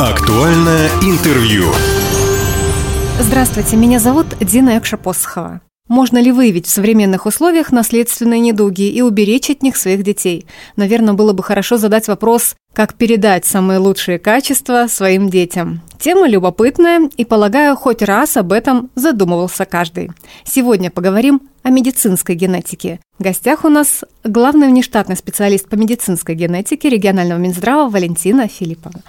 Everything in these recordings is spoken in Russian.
Актуальное интервью. Здравствуйте, меня зовут Дина Экша-Посохова. Можно ли выявить в современных условиях наследственные недуги и уберечь от них своих детей? Наверное, было бы хорошо задать вопрос, как передать самые лучшие качества своим детям. Тема любопытная, и, полагаю, хоть раз об этом задумывался каждый. Сегодня поговорим о медицинской генетике. В гостях у нас главный внештатный специалист по медицинской генетике регионального Минздрава Валентина Филиппова.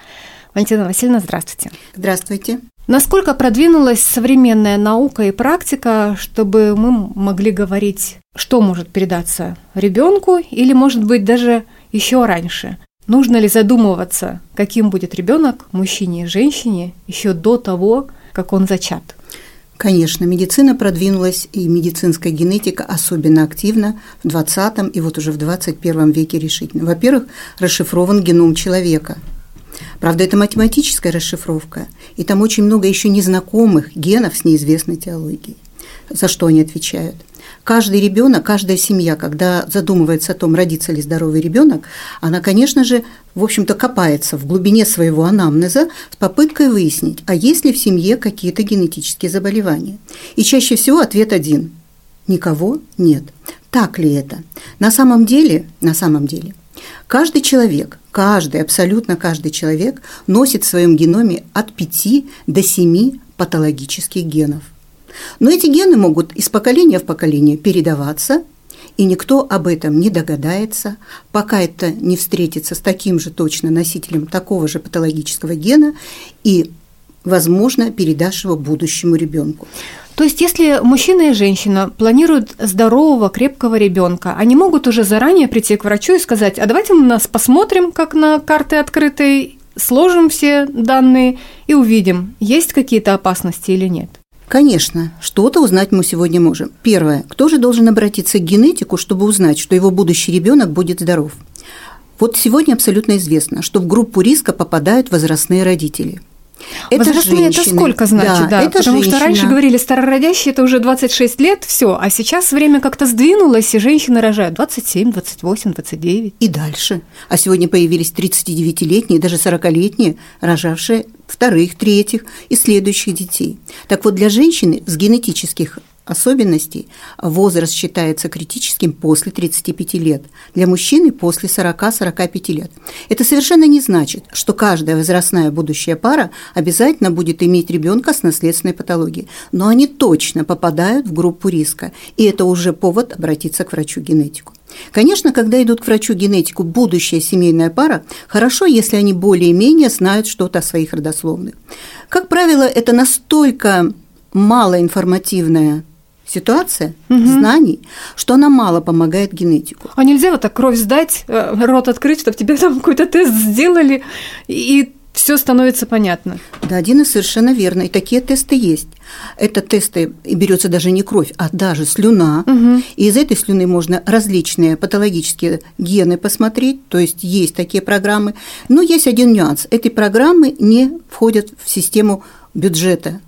Валентина Васильевна, здравствуйте. Здравствуйте. Насколько продвинулась современная наука и практика, чтобы мы могли говорить, что может передаться ребенку или, может быть, даже еще раньше? Нужно ли задумываться, каким будет ребенок, мужчине и женщине, еще до того, как он зачат? Конечно, медицина продвинулась, и медицинская генетика особенно активна в 20 и вот уже в 21 веке решительно. Во-первых, расшифрован геном человека – Правда, это математическая расшифровка, и там очень много еще незнакомых генов с неизвестной теологией. За что они отвечают? Каждый ребенок, каждая семья, когда задумывается о том, родится ли здоровый ребенок, она, конечно же, в общем-то, копается в глубине своего анамнеза с попыткой выяснить, а есть ли в семье какие-то генетические заболевания. И чаще всего ответ один – никого нет. Так ли это? На самом деле, на самом деле, Каждый человек, каждый, абсолютно каждый человек носит в своем геноме от 5 до 7 патологических генов. Но эти гены могут из поколения в поколение передаваться, и никто об этом не догадается, пока это не встретится с таким же точно носителем такого же патологического гена и, возможно, передашь его будущему ребенку. То есть, если мужчина и женщина планируют здорового, крепкого ребенка, они могут уже заранее прийти к врачу и сказать, а давайте мы нас посмотрим, как на карты открытой, сложим все данные и увидим, есть какие-то опасности или нет. Конечно, что-то узнать мы сегодня можем. Первое. Кто же должен обратиться к генетику, чтобы узнать, что его будущий ребенок будет здоров? Вот сегодня абсолютно известно, что в группу риска попадают возрастные родители – это Возрастные женщины. это сколько значит, да, да это потому женщина. что раньше говорили старородящие это уже 26 лет, все, а сейчас время как-то сдвинулось, и женщины рожают 27, 28, 29. И дальше. А сегодня появились 39-летние, даже 40-летние, рожавшие вторых, третьих и следующих детей. Так вот, для женщины с генетических особенностей возраст считается критическим после 35 лет, для мужчины после 40-45 лет. Это совершенно не значит, что каждая возрастная будущая пара обязательно будет иметь ребенка с наследственной патологией, но они точно попадают в группу риска, и это уже повод обратиться к врачу-генетику. Конечно, когда идут к врачу-генетику будущая семейная пара, хорошо, если они более-менее знают что-то о своих родословных. Как правило, это настолько малоинформативная ситуация угу. знаний, что она мало помогает генетику. А нельзя вот так кровь сдать, э, рот открыть, чтобы тебе там какой-то тест сделали, и все становится понятно. Да, Дина совершенно верно. И такие тесты есть. Это тесты, и берется даже не кровь, а даже слюна. Угу. И из этой слюны можно различные патологические гены посмотреть, то есть есть такие программы. Но есть один нюанс. Эти программы не входят в систему бюджета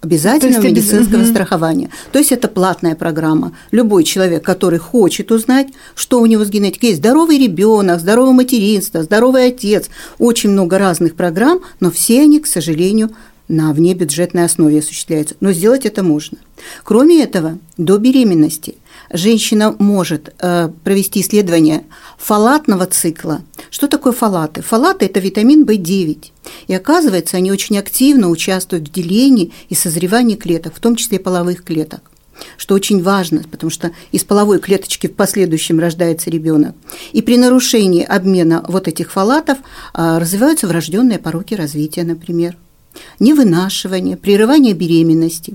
обязательного То медицинского угу. страхования. То есть это платная программа. Любой человек, который хочет узнать, что у него с генетикой есть, здоровый ребенок, здоровое материнство, здоровый отец, очень много разных программ, но все они, к сожалению, на внебюджетной основе осуществляются. Но сделать это можно. Кроме этого, до беременности женщина может э, провести исследование фалатного цикла. Что такое фалаты? Фалаты – это витамин В9. И оказывается, они очень активно участвуют в делении и созревании клеток, в том числе половых клеток что очень важно, потому что из половой клеточки в последующем рождается ребенок. И при нарушении обмена вот этих фалатов э, развиваются врожденные пороки развития, например невынашивание, прерывание беременности.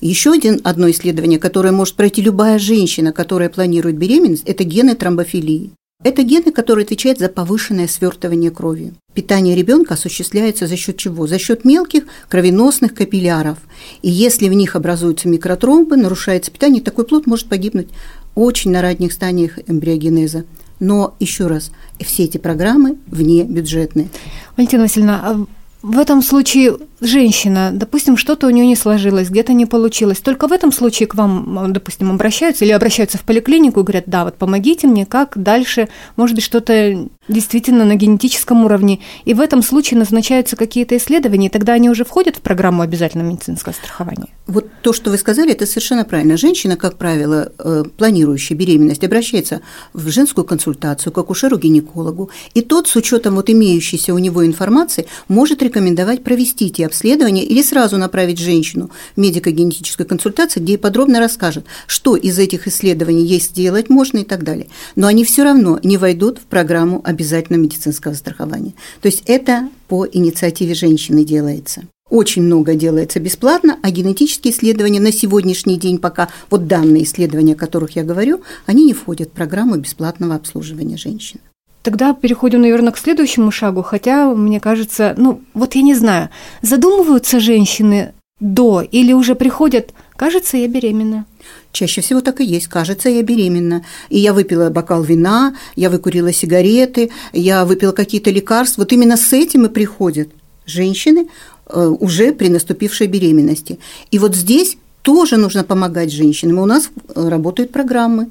Еще один, одно исследование, которое может пройти любая женщина, которая планирует беременность, это гены тромбофилии. Это гены, которые отвечают за повышенное свертывание крови. Питание ребенка осуществляется за счет чего? За счет мелких кровеносных капилляров. И если в них образуются микротромбы, нарушается питание, такой плод может погибнуть очень на ранних стадиях эмбриогенеза. Но еще раз, все эти программы вне бюджетные. Валентина Васильевна, а в этом случае женщина, допустим, что-то у нее не сложилось, где-то не получилось, только в этом случае к вам, допустим, обращаются или обращаются в поликлинику и говорят, да, вот помогите мне, как дальше, может быть, что-то действительно на генетическом уровне, и в этом случае назначаются какие-то исследования, и тогда они уже входят в программу обязательного медицинского страхования. Вот то, что вы сказали, это совершенно правильно. Женщина, как правило, э, планирующая беременность, обращается в женскую консультацию к акушеру-гинекологу, и тот с учетом вот имеющейся у него информации может рекомендовать провести те обследования или сразу направить женщину в медико-генетическую консультацию, где ей подробно расскажет, что из этих исследований ей сделать можно и так далее. Но они все равно не войдут в программу обязательного медицинского страхования. То есть это по инициативе женщины делается. Очень много делается бесплатно, а генетические исследования на сегодняшний день пока, вот данные исследования, о которых я говорю, они не входят в программу бесплатного обслуживания женщин. Тогда переходим, наверное, к следующему шагу, хотя, мне кажется, ну, вот я не знаю, задумываются женщины до или уже приходят, кажется, я беременна. Чаще всего так и есть. Кажется, я беременна. И я выпила бокал вина, я выкурила сигареты, я выпила какие-то лекарства. Вот именно с этим и приходят женщины э, уже при наступившей беременности. И вот здесь тоже нужно помогать женщинам. У нас э, работают программы.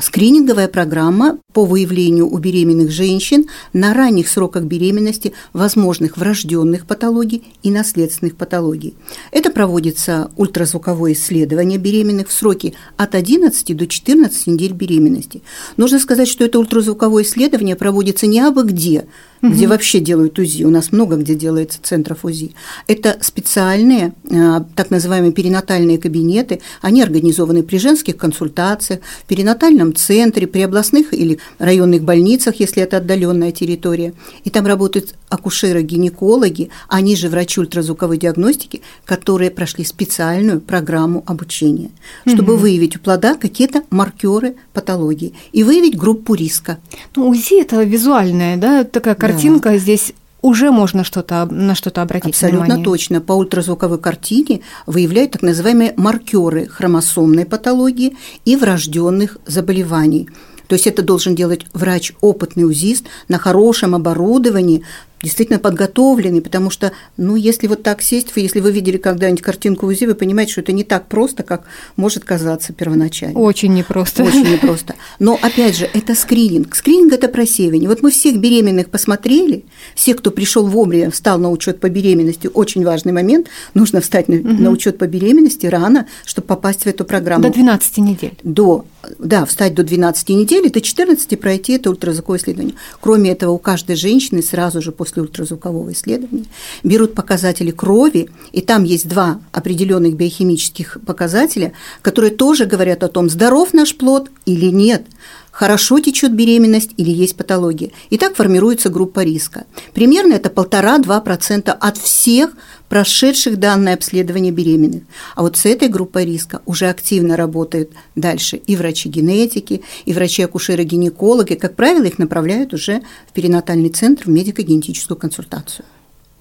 Скрининговая программа по выявлению у беременных женщин на ранних сроках беременности возможных врожденных патологий и наследственных патологий. Это проводится ультразвуковое исследование беременных в сроки от 11 до 14 недель беременности. Нужно сказать, что это ультразвуковое исследование проводится не абы где, угу. где вообще делают УЗИ. У нас много где делается центров УЗИ. Это специальные, э, так называемые перинатальные кабинеты. Они организованы при женских консультациях, в перинатальном центре, при областных или районных больницах, если это отдаленная территория. И там работают акушеры-гинекологи, они же врачи ультразвуковой диагностики, которые прошли специальную программу обучения, чтобы угу. выявить у плода какие-то маркеры патологии и выявить группу риска. Ну, УЗИ – это визуальная, да, такая картинка, здесь уже можно что-то на что-то обратить Абсолютно внимание. точно. По ультразвуковой картине выявляют так называемые маркеры хромосомной патологии и врожденных заболеваний. То есть это должен делать врач, опытный УЗИст на хорошем оборудовании, действительно подготовленный, потому что, ну, если вот так сесть, если вы видели когда-нибудь картинку УЗИ, вы понимаете, что это не так просто, как может казаться первоначально. Очень непросто. Очень непросто. Но, опять же, это скрининг. Скрининг – это просеивание. Вот мы всех беременных посмотрели, все, кто пришел вовремя, встал на учет по беременности, очень важный момент, нужно встать на, угу. на учет по беременности рано, чтобы попасть в эту программу. До 12 недель. До, да, встать до 12 недель, до 14 пройти это ультразвуковое исследование. Кроме этого, у каждой женщины сразу же после после ультразвукового исследования, берут показатели крови, и там есть два определенных биохимических показателя, которые тоже говорят о том, здоров наш плод или нет, хорошо течет беременность или есть патология. И так формируется группа риска. Примерно это 1,5-2% от всех прошедших данное обследование беременных. А вот с этой группой риска уже активно работают дальше и врачи-генетики, и врачи-акушеры-гинекологи. Как правило, их направляют уже в перинатальный центр в медико-генетическую консультацию.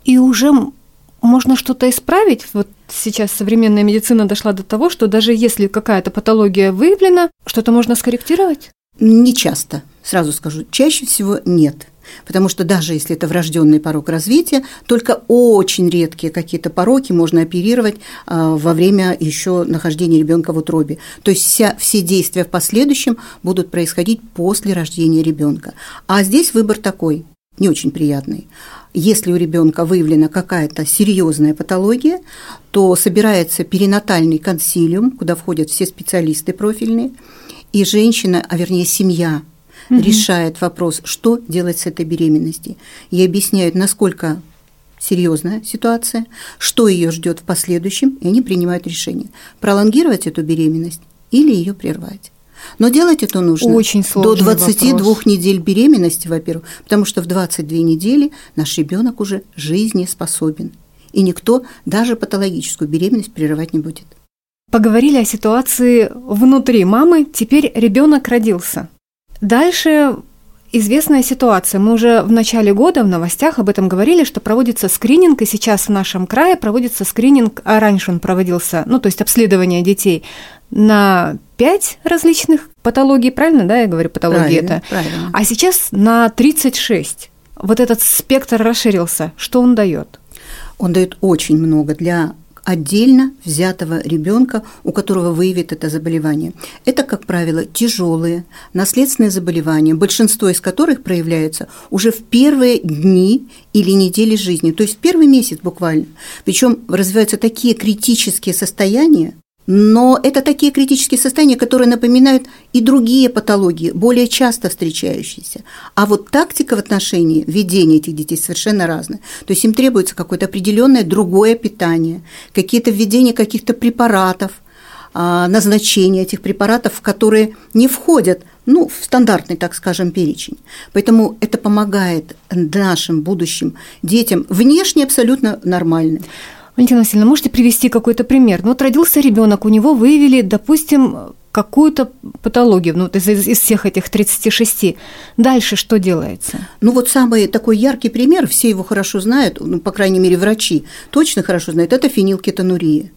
И уже можно что-то исправить? Вот сейчас современная медицина дошла до того, что даже если какая-то патология выявлена, что-то можно скорректировать? Не часто, сразу скажу, чаще всего нет. Потому что даже если это врожденный порог развития, только очень редкие какие-то пороки можно оперировать а, во время еще нахождения ребенка в утробе. То есть вся, все действия в последующем будут происходить после рождения ребенка. А здесь выбор такой, не очень приятный. Если у ребенка выявлена какая-то серьезная патология, то собирается перинатальный консилиум, куда входят все специалисты профильные, и женщина, а вернее семья, угу. решает вопрос, что делать с этой беременностью. И объясняют, насколько серьезная ситуация, что ее ждет в последующем, и они принимают решение пролонгировать эту беременность или ее прервать. Но делать это нужно Очень до 22 вопрос. недель беременности, во-первых, потому что в 22 недели наш ребенок уже жизнеспособен. И никто даже патологическую беременность прерывать не будет. Поговорили о ситуации внутри мамы, теперь ребенок родился. Дальше известная ситуация. Мы уже в начале года в новостях об этом говорили, что проводится скрининг, и сейчас в нашем крае проводится скрининг, а раньше он проводился, ну, то есть обследование детей на пять различных патологий, правильно, да, я говорю, патологии правильно, это? Правильно. А сейчас на 36. Вот этот спектр расширился. Что он дает? Он дает очень много для отдельно взятого ребенка, у которого выявит это заболевание. Это, как правило, тяжелые наследственные заболевания, большинство из которых проявляется уже в первые дни или недели жизни, то есть в первый месяц буквально. Причем развиваются такие критические состояния, но это такие критические состояния, которые напоминают и другие патологии, более часто встречающиеся. А вот тактика в отношении ведения этих детей совершенно разная. То есть им требуется какое-то определенное другое питание, какие-то введения каких-то препаратов, а, назначение этих препаратов, которые не входят ну, в стандартный, так скажем, перечень. Поэтому это помогает нашим будущим детям внешне абсолютно нормальным. Валентина Васильевна, можете привести какой-то пример? Ну, вот родился ребенок, у него выявили, допустим, какую-то патологию ну, из, из всех этих 36. Дальше что делается? Ну вот самый такой яркий пример, все его хорошо знают, ну, по крайней мере, врачи точно хорошо знают, это фенилкетонурия.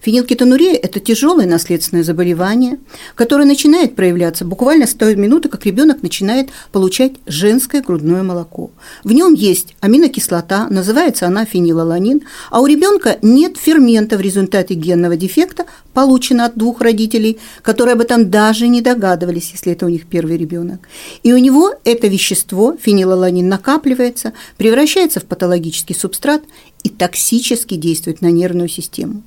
Фенилкетонурия – это тяжелое наследственное заболевание, которое начинает проявляться буквально с той минуты, как ребенок начинает получать женское грудное молоко. В нем есть аминокислота, называется она фенилаланин, а у ребенка нет фермента в результате генного дефекта, получено от двух родителей, которые об этом даже не догадывались, если это у них первый ребенок. И у него это вещество, фенилаланин, накапливается, превращается в патологический субстрат и токсически действует на нервную систему.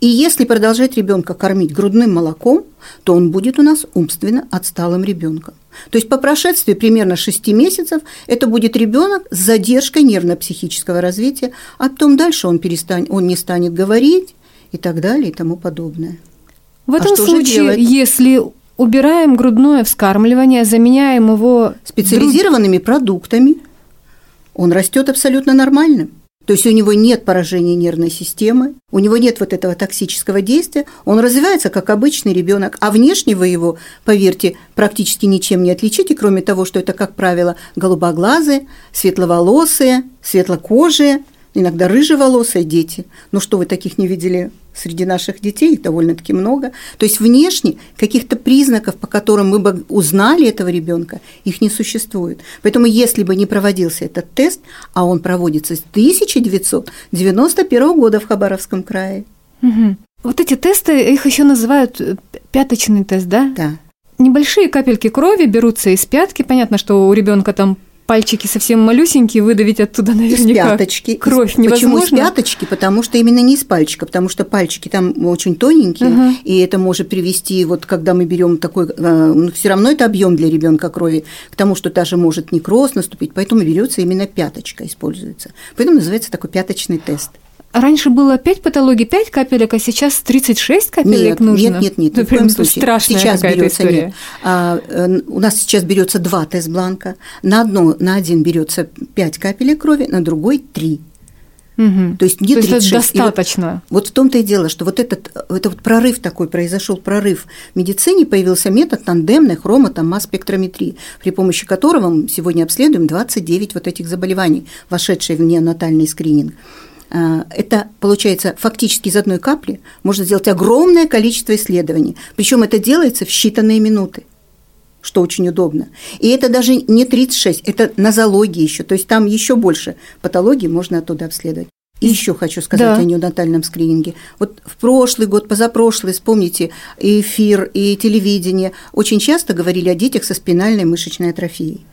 И если продолжать ребенка кормить грудным молоком, то он будет у нас умственно отсталым ребенком. То есть по прошествии примерно 6 месяцев это будет ребенок с задержкой нервно-психического развития, а потом дальше он, перестанет, он не станет говорить и так далее и тому подобное. В этом а случае, если убираем грудное вскармливание, заменяем его специализированными друг... продуктами, он растет абсолютно нормальным. То есть у него нет поражения нервной системы, у него нет вот этого токсического действия, он развивается как обычный ребенок, а внешне вы его, поверьте, практически ничем не отличите, кроме того, что это, как правило, голубоглазые, светловолосые, светлокожие, иногда рыжеволосые дети. Ну что, вы таких не видели среди наших детей, их довольно-таки много. То есть внешне каких-то признаков, по которым мы бы узнали этого ребенка, их не существует. Поэтому если бы не проводился этот тест, а он проводится с 1991 года в Хабаровском крае. Угу. Вот эти тесты, их еще называют э, пяточный тест, да? Да. Небольшие капельки крови берутся из пятки. Понятно, что у ребенка там пальчики совсем малюсенькие, выдавить оттуда наверняка из пяточки. кровь из, невозможно. Почему из пяточки? Потому что именно не из пальчика, потому что пальчики там очень тоненькие, угу. и это может привести, вот когда мы берем такой, э, ну, все равно это объем для ребенка крови, к тому, что даже может некроз наступить, поэтому берется именно пяточка, используется. Поэтому называется такой пяточный тест. Раньше было 5 патологий, 5 капелек, а сейчас 36 капелек нет, нужно? Нет, нет, нет, ну, прям страшная сейчас берется, история. Нет. А, э, у нас сейчас берется два тест-бланка. На, одно, на один берется 5 капелек крови, на другой 3. Угу. То есть не То 36. Есть это достаточно. Вот, вот в том-то и дело, что вот этот, это вот прорыв такой произошел, прорыв в медицине, появился метод тандемной хромотомасс-спектрометрии, при помощи которого мы сегодня обследуем 29 вот этих заболеваний, вошедшие в неонатальный скрининг. А, это получается фактически из одной капли можно сделать огромное количество исследований. Причем это делается в считанные минуты что очень удобно. И это даже не 36, это нозология еще, то есть там еще больше патологий можно оттуда обследовать. И еще хочу сказать да. о неонатальном скрининге. Вот в прошлый год, позапрошлый, вспомните, и эфир, и телевидение очень часто говорили о детях со спинальной мышечной атрофией.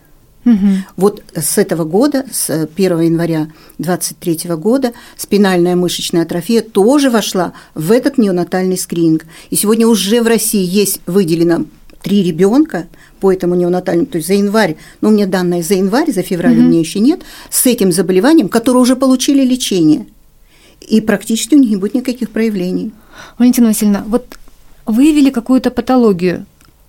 Угу. Вот с этого года, с 1 января 2023 года, спинальная мышечная атрофия тоже вошла в этот неонатальный скрининг. И сегодня уже в России есть выделено три ребенка по этому неонатальному, то есть за январь, ну, у меня данные за январь, за февраль угу. у меня еще нет, с этим заболеванием, которые уже получили лечение. И практически у них не будет никаких проявлений. Валентина Васильевна, вот выявили какую-то патологию,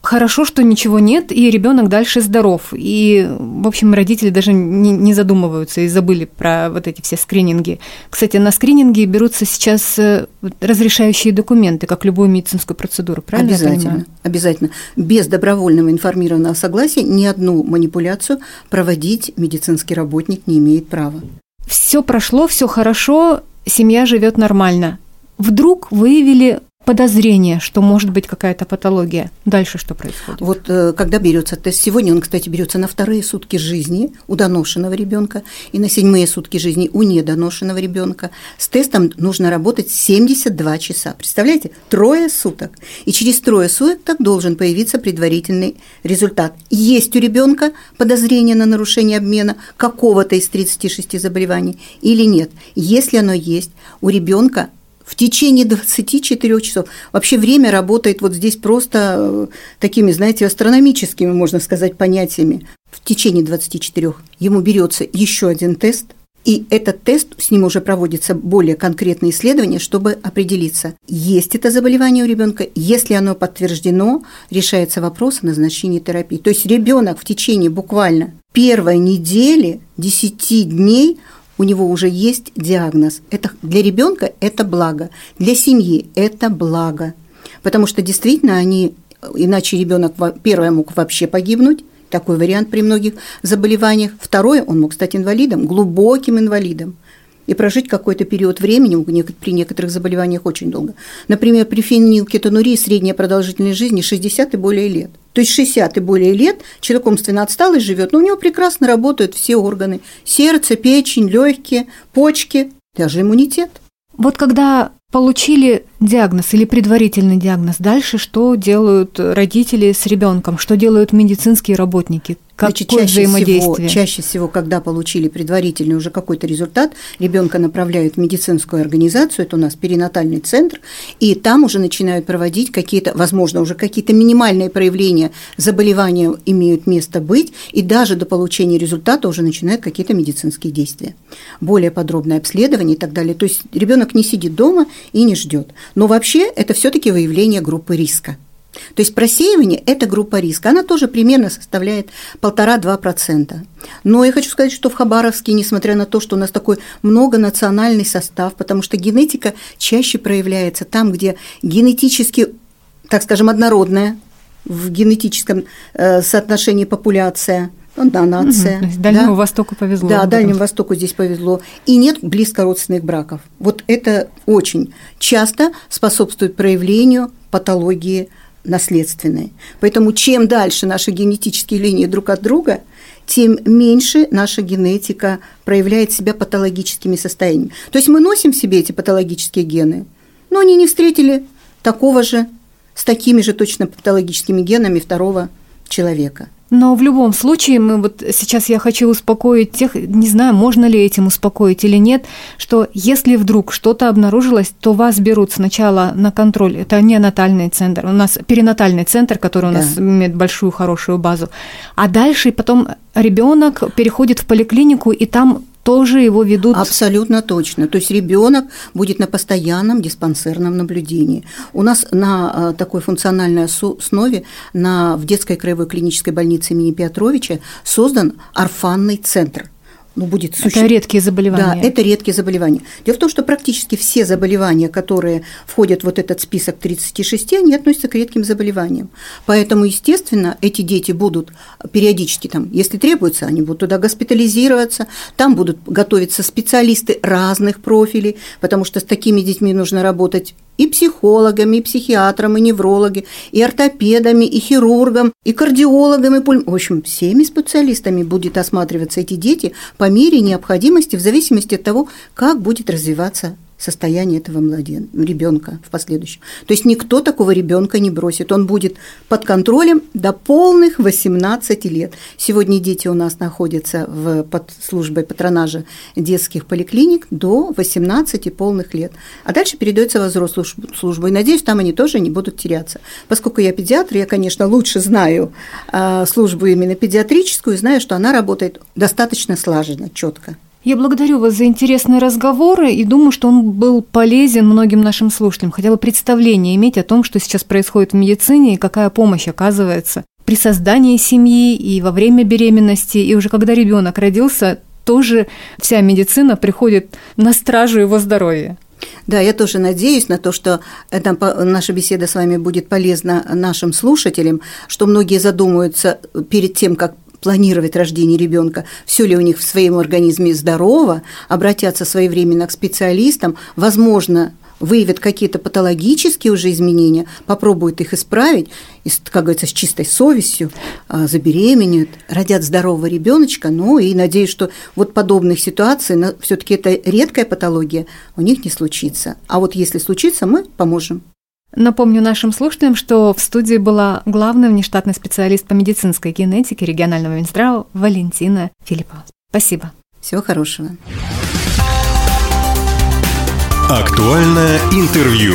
хорошо, что ничего нет, и ребенок дальше здоров. И, в общем, родители даже не, не задумываются и забыли про вот эти все скрининги. Кстати, на скрининге берутся сейчас э, разрешающие документы, как любую медицинскую процедуру, правильно? Обязательно, обязательно. Без добровольного информированного согласия ни одну манипуляцию проводить медицинский работник не имеет права. Все прошло, все хорошо, семья живет нормально. Вдруг выявили подозрение, что может быть какая-то патология. Дальше что происходит? Вот э, когда берется тест сегодня, он, кстати, берется на вторые сутки жизни у доношенного ребенка и на седьмые сутки жизни у недоношенного ребенка. С тестом нужно работать 72 часа. Представляете? Трое суток. И через трое суток должен появиться предварительный результат. Есть у ребенка подозрение на нарушение обмена какого-то из 36 заболеваний или нет. Если оно есть, у ребенка в течение 24 часов. Вообще время работает вот здесь просто э, такими, знаете, астрономическими, можно сказать, понятиями. В течение 24 ему берется еще один тест, и этот тест, с ним уже проводится более конкретные исследования, чтобы определиться, есть это заболевание у ребенка. Если оно подтверждено, решается вопрос о назначении терапии. То есть ребенок в течение буквально первой недели, 10 дней у него уже есть диагноз. Это для ребенка это благо, для семьи это благо, потому что действительно они, иначе ребенок первое мог вообще погибнуть, такой вариант при многих заболеваниях. Второе, он мог стать инвалидом, глубоким инвалидом и прожить какой-то период времени при некоторых заболеваниях очень долго. Например, при фенилкетонурии средняя продолжительность жизни 60 и более лет. То есть 60 и более лет человек умственно отсталый живет, но у него прекрасно работают все органы – сердце, печень, легкие, почки, даже иммунитет. Вот когда получили диагноз или предварительный диагноз, дальше что делают родители с ребенком, что делают медицинские работники? Какое Значит, чаще взаимодействие? Всего, чаще всего, когда получили предварительный уже какой-то результат, ребенка направляют в медицинскую организацию, это у нас перинатальный центр, и там уже начинают проводить какие-то, возможно, уже какие-то минимальные проявления заболевания имеют место быть, и даже до получения результата уже начинают какие-то медицинские действия. Более подробное обследование и так далее. То есть ребенок не сидит дома и не ждет. Но вообще это все-таки выявление группы риска. То есть просеивание – это группа риска, она тоже примерно составляет 1,5-2%. Но я хочу сказать, что в Хабаровске, несмотря на то, что у нас такой многонациональный состав, потому что генетика чаще проявляется там, где генетически, так скажем, однородная в генетическом э, соотношении популяция – одна нация. Угу, Дальнему да? Востоку повезло. Да, Дальнему Востоку здесь повезло. И нет близкородственных браков. Вот это очень часто способствует проявлению патологии наследственные. Поэтому чем дальше наши генетические линии друг от друга, тем меньше наша генетика проявляет себя патологическими состояниями. То есть мы носим в себе эти патологические гены, но они не встретили такого же, с такими же точно патологическими генами второго человека. Но в любом случае, мы вот сейчас я хочу успокоить тех, не знаю, можно ли этим успокоить или нет, что если вдруг что-то обнаружилось, то вас берут сначала на контроль. Это не натальный центр, у нас перинатальный центр, который у да. нас имеет большую хорошую базу. А дальше потом ребенок переходит в поликлинику, и там тоже его ведут. Абсолютно точно. То есть ребенок будет на постоянном диспансерном наблюдении. У нас на э, такой функциональной основе на, в детской краевой клинической больнице имени Петровича создан орфанный центр – ну, будет существовать. Это редкие заболевания. Да, это редкие заболевания. Дело в том, что практически все заболевания, которые входят в вот этот список 36, они относятся к редким заболеваниям. Поэтому, естественно, эти дети будут периодически, там, если требуется, они будут туда госпитализироваться, там будут готовиться специалисты разных профилей, потому что с такими детьми нужно работать и психологами, и психиатром, и неврологи, и ортопедами, и хирургом, и кардиологами, в общем, всеми специалистами будет осматриваться эти дети по мере необходимости в зависимости от того, как будет развиваться состояние этого младен... ребенка в последующем. То есть никто такого ребенка не бросит, он будет под контролем до полных 18 лет. Сегодня дети у нас находятся в, под службой патронажа детских поликлиник до 18 полных лет, а дальше передается во взрослую службу. И надеюсь, там они тоже не будут теряться. Поскольку я педиатр, я, конечно, лучше знаю а, службу именно педиатрическую, знаю, что она работает достаточно слаженно, четко. Я благодарю вас за интересные разговоры и думаю, что он был полезен многим нашим слушателям. Хотела представление иметь о том, что сейчас происходит в медицине и какая помощь оказывается при создании семьи и во время беременности, и уже когда ребенок родился, тоже вся медицина приходит на стражу его здоровья. Да, я тоже надеюсь на то, что это, наша беседа с вами будет полезна нашим слушателям, что многие задумаются перед тем, как планировать рождение ребенка, все ли у них в своем организме здорово, обратятся своевременно к специалистам, возможно, выявят какие-то патологические уже изменения, попробуют их исправить, и, как говорится, с чистой совестью а, забеременеют, родят здорового ребеночка, ну и надеюсь, что вот подобных ситуаций, все-таки это редкая патология, у них не случится. А вот если случится, мы поможем. Напомню нашим слушателям, что в студии была главный внештатный специалист по медицинской генетике регионального Минздрава Валентина Филиппова. Спасибо. Всего хорошего. Актуальное интервью.